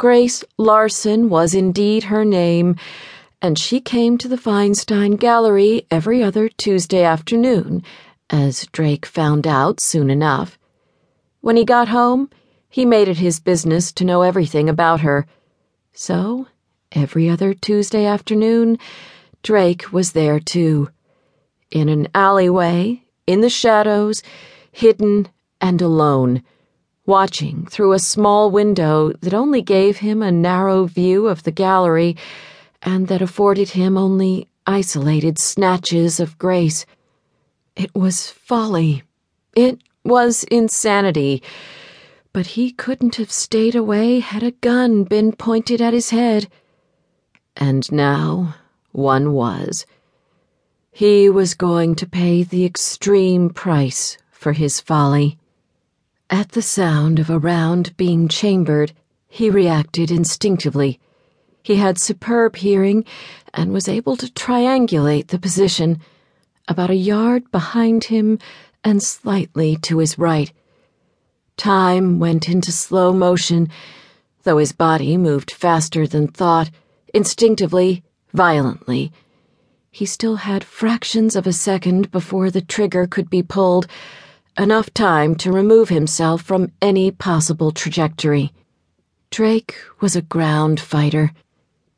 Grace Larsen was indeed her name, and she came to the Feinstein Gallery every other Tuesday afternoon, as Drake found out soon enough. When he got home, he made it his business to know everything about her. So, every other Tuesday afternoon, Drake was there too. In an alleyway, in the shadows, hidden and alone, watching through a small window that only gave him a narrow view of the gallery and that afforded him only isolated snatches of grace. It was folly. It was insanity. But he couldn't have stayed away had a gun been pointed at his head. And now one was. He was going to pay the extreme price for his folly. At the sound of a round being chambered, he reacted instinctively. He had superb hearing and was able to triangulate the position about a yard behind him and slightly to his right. Time went into slow motion, though his body moved faster than thought, instinctively, violently. He still had fractions of a second before the trigger could be pulled, enough time to remove himself from any possible trajectory. Drake was a ground fighter.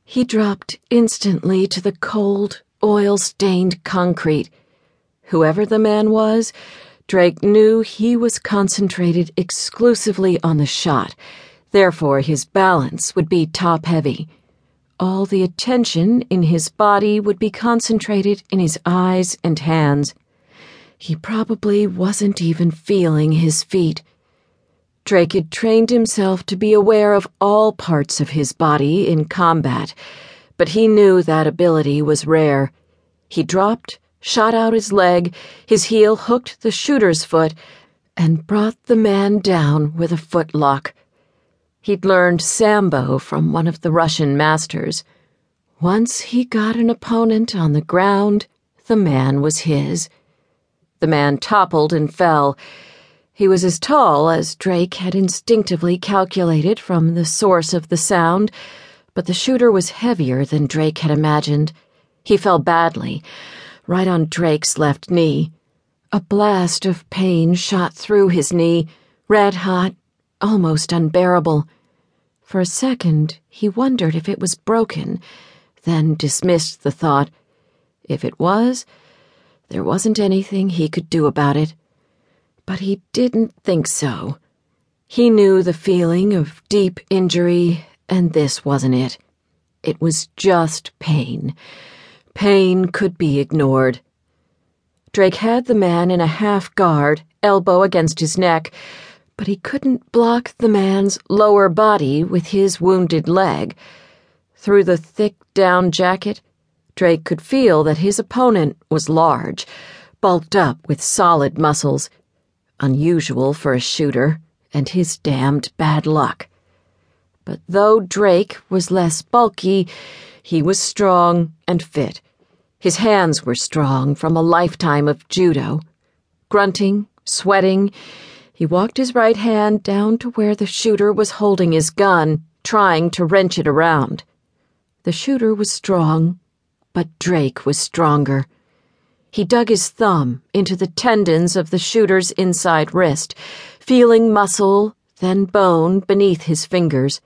He dropped instantly to the cold, oil stained concrete. Whoever the man was, Drake knew he was concentrated exclusively on the shot, therefore, his balance would be top heavy. All the attention in his body would be concentrated in his eyes and hands. He probably wasn't even feeling his feet. Drake had trained himself to be aware of all parts of his body in combat, but he knew that ability was rare. He dropped, shot out his leg, his heel hooked the shooter's foot, and brought the man down with a footlock. He'd learned Sambo from one of the Russian masters. Once he got an opponent on the ground, the man was his. The man toppled and fell. He was as tall as Drake had instinctively calculated from the source of the sound, but the shooter was heavier than Drake had imagined. He fell badly, right on Drake's left knee. A blast of pain shot through his knee, red hot, almost unbearable. For a second, he wondered if it was broken, then dismissed the thought. If it was, there wasn't anything he could do about it. But he didn't think so. He knew the feeling of deep injury, and this wasn't it. It was just pain. Pain could be ignored. Drake had the man in a half guard, elbow against his neck but he couldn't block the man's lower body with his wounded leg. Through the thick down jacket, Drake could feel that his opponent was large, bulked up with solid muscles, unusual for a shooter, and his damned bad luck. But though Drake was less bulky, he was strong and fit. His hands were strong from a lifetime of judo. Grunting, sweating, he walked his right hand down to where the shooter was holding his gun, trying to wrench it around. The shooter was strong, but Drake was stronger. He dug his thumb into the tendons of the shooter's inside wrist, feeling muscle, then bone beneath his fingers.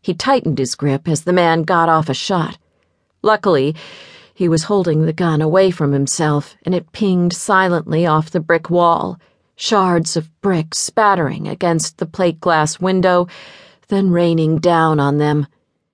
He tightened his grip as the man got off a shot. Luckily, he was holding the gun away from himself, and it pinged silently off the brick wall shards of brick spattering against the plate glass window, then raining down on them.